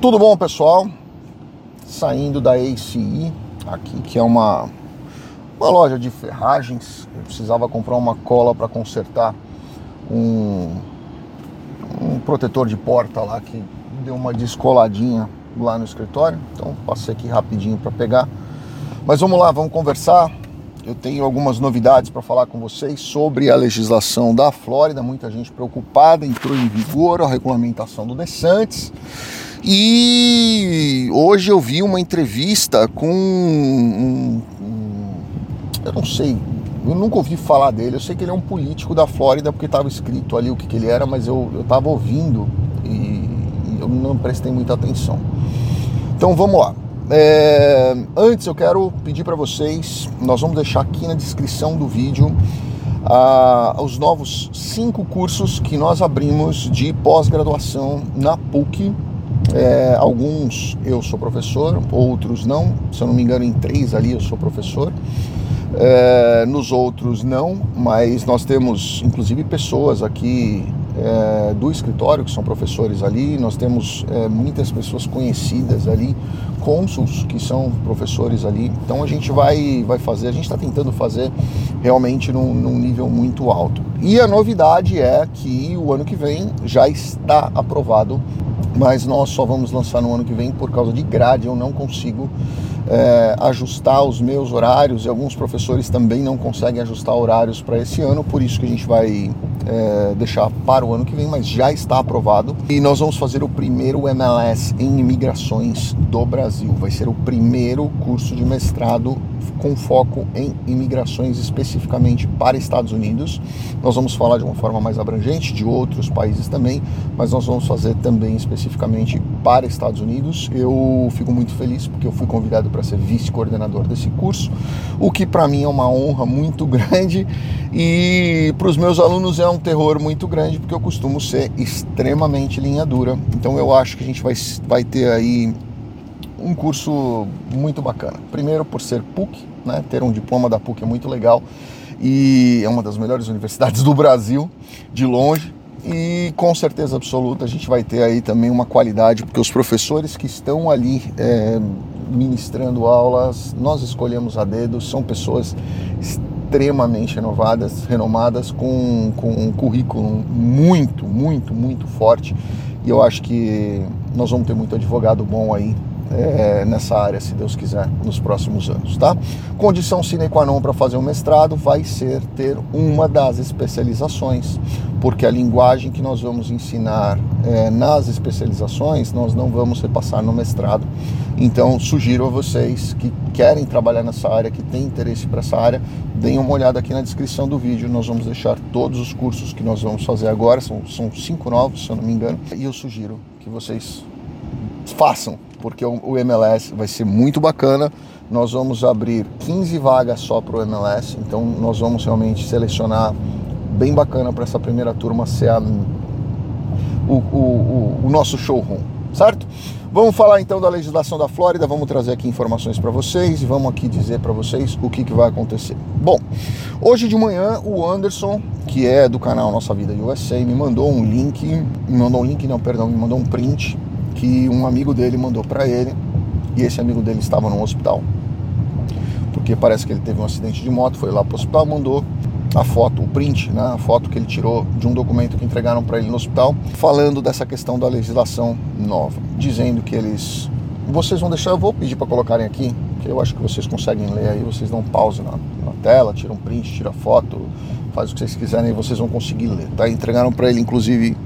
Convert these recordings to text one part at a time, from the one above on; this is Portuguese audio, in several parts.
Tudo bom, pessoal? Saindo da ACI, aqui que é uma, uma loja de ferragens. Eu precisava comprar uma cola para consertar um, um protetor de porta lá que deu uma descoladinha lá no escritório. Então passei aqui rapidinho para pegar. Mas vamos lá, vamos conversar. Eu tenho algumas novidades para falar com vocês sobre a legislação da Flórida. Muita gente preocupada, entrou em vigor a regulamentação do DeSantis. E hoje eu vi uma entrevista com um, um, eu não sei, eu nunca ouvi falar dele. Eu sei que ele é um político da Flórida porque estava escrito ali o que, que, ele era, mas eu estava ouvindo e, e eu não prestei muita atenção. Então vamos lá. É, antes eu quero pedir para vocês, nós vamos deixar aqui na descrição do vídeo ah, os novos cinco cursos que nós abrimos de pós-graduação na PUC. É, alguns eu sou professor, outros não. Se eu não me engano, em três ali eu sou professor. É, nos outros não, mas nós temos inclusive pessoas aqui é, do escritório que são professores ali, nós temos é, muitas pessoas conhecidas ali, cônsuls que são professores ali, então a gente vai, vai fazer, a gente está tentando fazer realmente num, num nível muito alto. E a novidade é que o ano que vem já está aprovado, mas nós só vamos lançar no ano que vem por causa de grade, eu não consigo é, ajustar os meus horários e alguns professores também não conseguem ajustar horários para esse ano, por isso que a gente vai é, deixar para o ano que vem, mas já está aprovado. E nós vamos fazer o primeiro MLS em imigrações do Brasil. Vai ser o primeiro curso de mestrado com foco em imigrações especificamente para Estados Unidos. Nós vamos falar de uma forma mais abrangente de outros países também, mas nós vamos fazer também especificamente para Estados Unidos. Eu fico muito feliz porque eu fui convidado para ser vice-coordenador desse curso, o que para mim é uma honra muito grande e para os meus alunos é um terror muito grande porque eu costumo ser extremamente linha dura. Então eu acho que a gente vai, vai ter aí um curso muito bacana. Primeiro por ser PUC, né? ter um diploma da PUC é muito legal e é uma das melhores universidades do Brasil, de longe. E com certeza absoluta a gente vai ter aí também uma qualidade, porque os professores que estão ali é, ministrando aulas, nós escolhemos a dedo, são pessoas extremamente renovadas, renomadas, com, com um currículo muito, muito, muito forte. E eu acho que nós vamos ter muito advogado bom aí é, nessa área, se Deus quiser, nos próximos anos, tá? Condição sine qua non para fazer um mestrado vai ser ter uma das especializações, porque a linguagem que nós vamos ensinar é, nas especializações nós não vamos repassar no mestrado. Então, sugiro a vocês que querem trabalhar nessa área, que têm interesse para essa área, deem uma olhada aqui na descrição do vídeo. Nós vamos deixar todos os cursos que nós vamos fazer agora, são, são cinco novos, se eu não me engano, e eu sugiro que vocês façam porque o MLS vai ser muito bacana. Nós vamos abrir 15 vagas só para o MLS, então nós vamos realmente selecionar bem bacana para essa primeira turma ser a, o, o, o, nosso showroom, certo? Vamos falar então da legislação da Flórida, vamos trazer aqui informações para vocês e vamos aqui dizer para vocês o que, que vai acontecer. Bom, hoje de manhã o Anderson, que é do canal Nossa Vida USA, me mandou um link, me mandou um link, não, perdão, me mandou um print que um amigo dele mandou para ele e esse amigo dele estava no hospital porque parece que ele teve um acidente de moto, foi lá para o hospital, mandou a foto, o print, né, a foto que ele tirou de um documento que entregaram para ele no hospital, falando dessa questão da legislação nova, dizendo que eles, vocês vão deixar, eu vou pedir para colocarem aqui, que eu acho que vocês conseguem ler aí, vocês dão pause na, na tela, tiram print, tira foto, faz o que vocês quiserem e vocês vão conseguir ler, tá? Entregaram para ele, inclusive,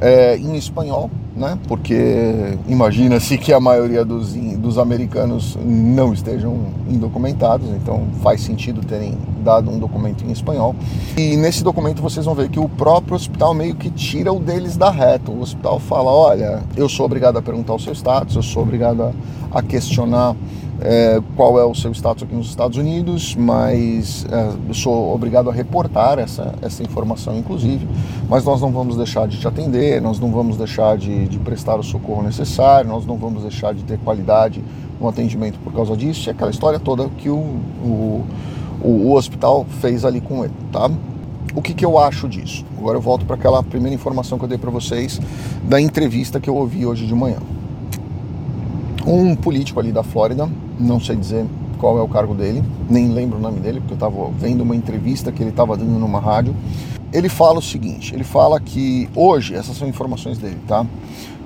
é, em espanhol, né? Porque imagina-se que a maioria dos, dos americanos não estejam indocumentados, então faz sentido terem dado um documento em espanhol. E nesse documento vocês vão ver que o próprio hospital meio que tira o deles da reta. O hospital fala: olha, eu sou obrigado a perguntar o seu status, eu sou obrigado a, a questionar é, qual é o seu status aqui nos Estados Unidos, mas é, sou obrigado a reportar essa, essa informação, inclusive. Mas nós não vamos deixar de te atender, nós não vamos deixar de, de prestar o socorro necessário, nós não vamos deixar de ter qualidade no atendimento por causa disso, e aquela história toda que o, o, o, o hospital fez ali com ele, tá? O que, que eu acho disso? Agora eu volto para aquela primeira informação que eu dei para vocês da entrevista que eu ouvi hoje de manhã. Um político ali da Flórida, não sei dizer qual é o cargo dele, nem lembro o nome dele, porque eu estava vendo uma entrevista que ele estava dando numa rádio. Ele fala o seguinte: ele fala que hoje, essas são informações dele, tá?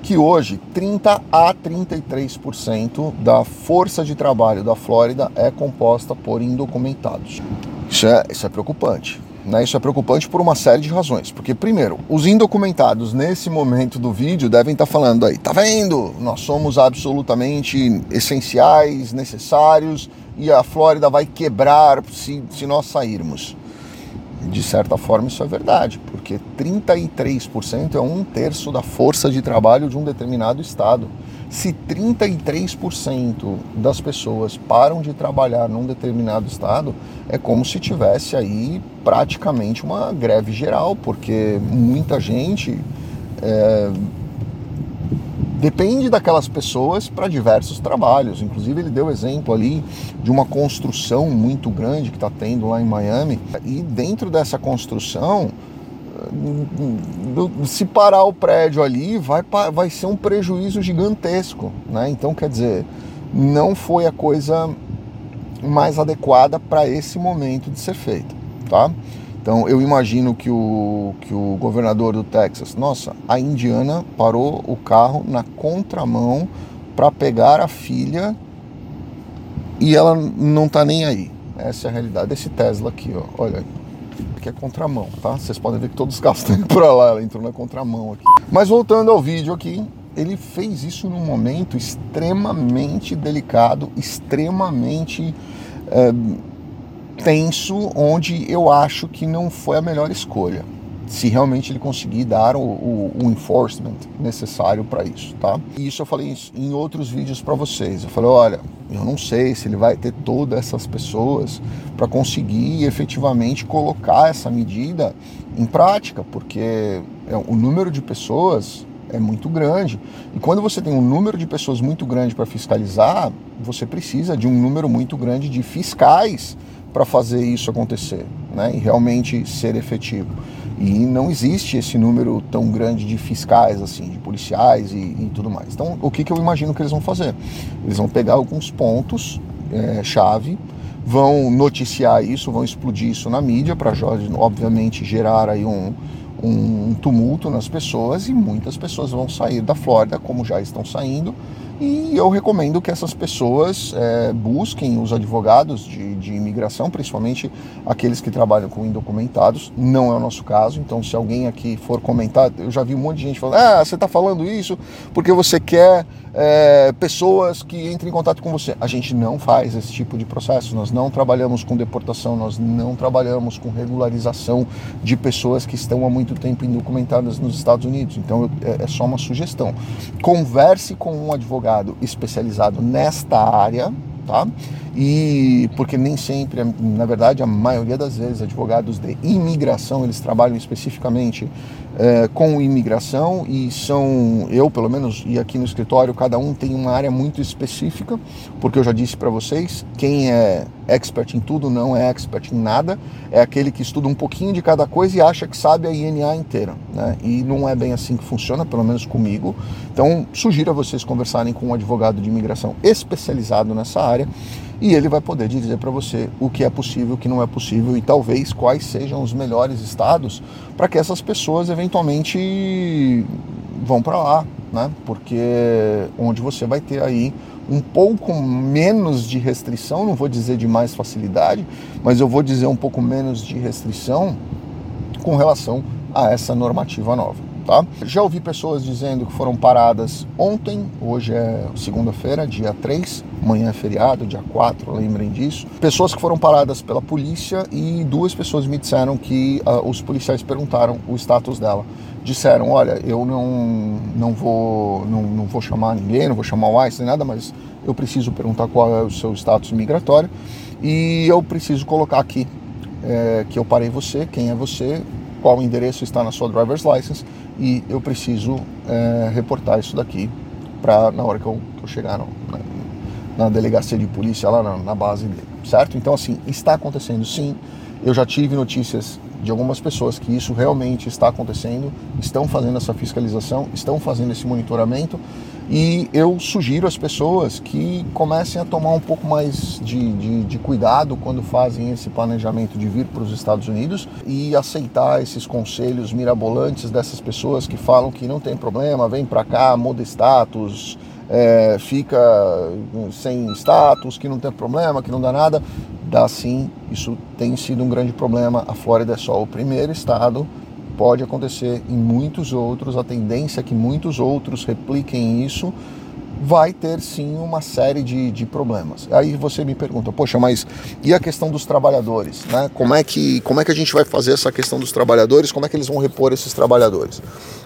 Que hoje 30 a 33% da força de trabalho da Flórida é composta por indocumentados. Isso é, isso é preocupante. Né? Isso é preocupante por uma série de razões. Porque, primeiro, os indocumentados nesse momento do vídeo devem estar falando aí, tá vendo? Nós somos absolutamente essenciais, necessários e a Flórida vai quebrar se, se nós sairmos. De certa forma, isso é verdade, porque 33% é um terço da força de trabalho de um determinado estado. Se 33% das pessoas param de trabalhar num determinado estado, é como se tivesse aí praticamente uma greve geral, porque muita gente é, depende daquelas pessoas para diversos trabalhos. Inclusive, ele deu exemplo ali de uma construção muito grande que está tendo lá em Miami, e dentro dessa construção se parar o prédio ali, vai, vai ser um prejuízo gigantesco. Né? Então, quer dizer, não foi a coisa mais adequada para esse momento de ser feita. Tá? Então, eu imagino que o, que o governador do Texas, nossa, a indiana parou o carro na contramão para pegar a filha e ela não tá nem aí. Essa é a realidade desse Tesla aqui, ó. Olha, que é contramão, tá? Vocês podem ver que todos os carros estão indo lá, ela entrou na contramão aqui. Mas voltando ao vídeo aqui, ele fez isso num momento extremamente delicado, extremamente é, tenso, onde eu acho que não foi a melhor escolha se realmente ele conseguir dar o, o, o enforcement necessário para isso, tá? E isso eu falei em outros vídeos para vocês. Eu falei, olha, eu não sei se ele vai ter todas essas pessoas para conseguir efetivamente colocar essa medida em prática, porque é, o número de pessoas é muito grande. E quando você tem um número de pessoas muito grande para fiscalizar, você precisa de um número muito grande de fiscais para fazer isso acontecer, né? E realmente ser efetivo. E não existe esse número tão grande de fiscais, assim, de policiais e, e tudo mais. Então, o que, que eu imagino que eles vão fazer? Eles vão pegar alguns pontos é, chave, vão noticiar isso, vão explodir isso na mídia para, obviamente, gerar aí um, um tumulto nas pessoas e muitas pessoas vão sair da Flórida, como já estão saindo, e eu recomendo que essas pessoas é, busquem os advogados de, de, imigração, principalmente aqueles que trabalham com indocumentados. Não é o nosso caso, então se alguém aqui for comentar, eu já vi um monte de gente falando: ah, você está falando isso porque você quer é, pessoas que entrem em contato com você. A gente não faz esse tipo de processo, nós não trabalhamos com deportação, nós não trabalhamos com regularização de pessoas que estão há muito tempo indocumentadas nos Estados Unidos. Então é, é só uma sugestão. Converse com um advogado advogado especializado nesta área, tá? E porque nem sempre, na verdade, a maioria das vezes, advogados de imigração eles trabalham especificamente é, com imigração e são, eu pelo menos, e aqui no escritório, cada um tem uma área muito específica, porque eu já disse para vocês, quem é expert em tudo não é expert em nada, é aquele que estuda um pouquinho de cada coisa e acha que sabe a INA inteira, né? E não é bem assim que funciona, pelo menos comigo. Então, sugiro a vocês conversarem com um advogado de imigração especializado nessa área e ele vai poder dizer para você o que é possível, o que não é possível e talvez quais sejam os melhores estados para que essas pessoas eventualmente vão para lá, né? Porque onde você vai ter aí um pouco menos de restrição, não vou dizer de mais facilidade, mas eu vou dizer um pouco menos de restrição com relação a essa normativa nova. Tá? Já ouvi pessoas dizendo que foram paradas ontem, hoje é segunda-feira, dia 3, amanhã é feriado, dia 4, lembrem disso. Pessoas que foram paradas pela polícia e duas pessoas me disseram que uh, os policiais perguntaram o status dela. Disseram, olha, eu não, não, vou, não, não vou chamar ninguém, não vou chamar o ICE nem nada, mas eu preciso perguntar qual é o seu status migratório e eu preciso colocar aqui é, que eu parei você, quem é você, qual endereço está na sua driver's license e eu preciso é, reportar isso daqui para na hora que eu, que eu chegar no, na, na, delegacia de polícia lá na, na, base dele, certo? Então assim está acontecendo sim. Eu já tive notícias de algumas pessoas que isso realmente está acontecendo, estão fazendo essa fiscalização, estão fazendo esse monitoramento e eu sugiro às pessoas que comecem a tomar um pouco mais de, de, de cuidado quando fazem esse planejamento de vir para os Estados Unidos e aceitar esses conselhos mirabolantes dessas pessoas que falam que não tem problema, vem para cá, muda status, é, fica sem status, que não tem problema, que não dá nada. Dá sim, isso tem sido um grande problema. A Flórida é só o primeiro estado pode acontecer em muitos outros, a tendência é que muitos outros repliquem isso, vai ter sim uma série de, de problemas. Aí você me pergunta, poxa, mas e a questão dos trabalhadores? Né? Como, é que, como é que a gente vai fazer essa questão dos trabalhadores? Como é que eles vão repor esses trabalhadores?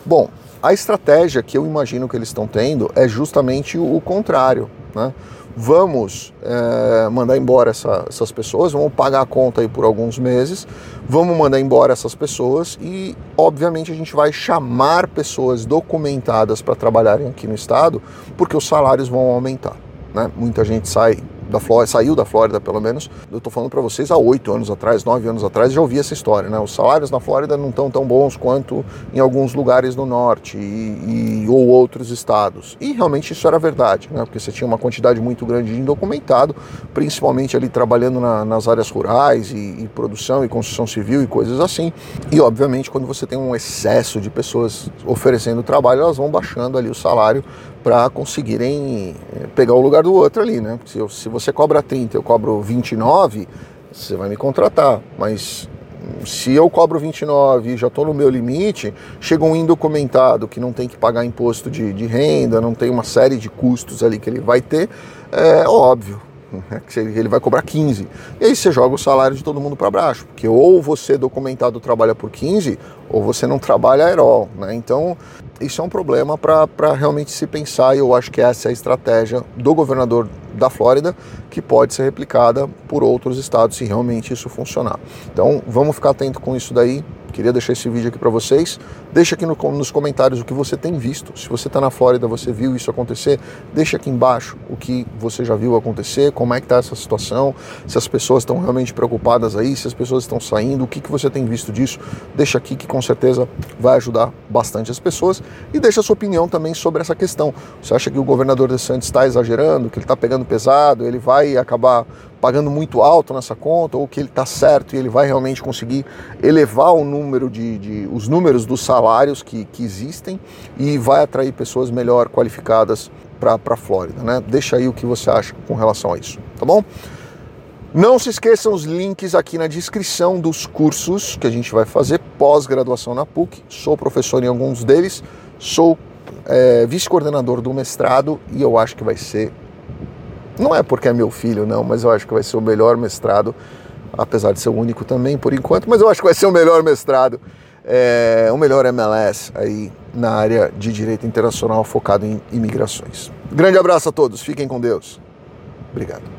Bom, a estratégia que eu imagino que eles estão tendo é justamente o contrário. Né? Vamos é, mandar embora essa, essas pessoas, vamos pagar a conta aí por alguns meses, vamos mandar embora essas pessoas e, obviamente, a gente vai chamar pessoas documentadas para trabalharem aqui no estado, porque os salários vão aumentar. Né? Muita gente sai da Flórida, saiu da Flórida pelo menos. Eu estou falando para vocês há oito anos atrás, nove anos atrás, já ouvi essa história, né? Os salários na Flórida não estão tão bons quanto em alguns lugares no norte e, e, ou outros estados. E realmente isso era verdade, né? Porque você tinha uma quantidade muito grande de indocumentado, principalmente ali trabalhando na, nas áreas rurais e, e produção e construção civil e coisas assim. E obviamente quando você tem um excesso de pessoas oferecendo trabalho, elas vão baixando ali o salário para conseguirem eh, pegar o lugar do outro ali, né? Se, eu, se você cobra 30, eu cobro 29, você vai me contratar, mas se eu cobro 29 e já estou no meu limite, chega um indocumentado que não tem que pagar imposto de, de, renda, não tem uma série de custos ali que ele vai ter, é óbvio. Né, ele vai cobrar 15. E aí você joga o salário de todo mundo para baixo, porque ou você documentado trabalha por 15, ou você não trabalha aerol. Né? Então, isso é um problema para realmente se pensar, e eu acho que essa é a estratégia do governador da Flórida, que pode ser replicada por outros estados se realmente isso funcionar. Então, vamos ficar atento com isso daí. Queria deixar esse vídeo aqui para vocês. Deixa aqui no, nos comentários o que você tem visto. Se você está na Flórida, você viu isso acontecer, deixa aqui embaixo o que você já viu acontecer, como é que está essa situação, se as pessoas estão realmente preocupadas aí, se as pessoas estão saindo, o que, que você tem visto disso. Deixa aqui que com certeza vai ajudar bastante as pessoas. E deixa a sua opinião também sobre essa questão. Você acha que o governador de Santos está exagerando, que ele está pegando pesado, ele vai acabar pagando muito alto nessa conta, ou que ele está certo e ele vai realmente conseguir elevar o número de, de os números dos salários que, que existem e vai atrair pessoas melhor qualificadas para a Flórida, né? Deixa aí o que você acha com relação a isso, tá bom? Não se esqueçam os links aqui na descrição dos cursos que a gente vai fazer pós-graduação na PUC. Sou professor em alguns deles, sou é, vice-coordenador do mestrado e eu acho que vai ser não é porque é meu filho, não, mas eu acho que vai ser o melhor mestrado, apesar de ser o único também por enquanto, mas eu acho que vai ser o melhor mestrado, é, o melhor MLS aí na área de direito internacional focado em imigrações. Grande abraço a todos, fiquem com Deus. Obrigado.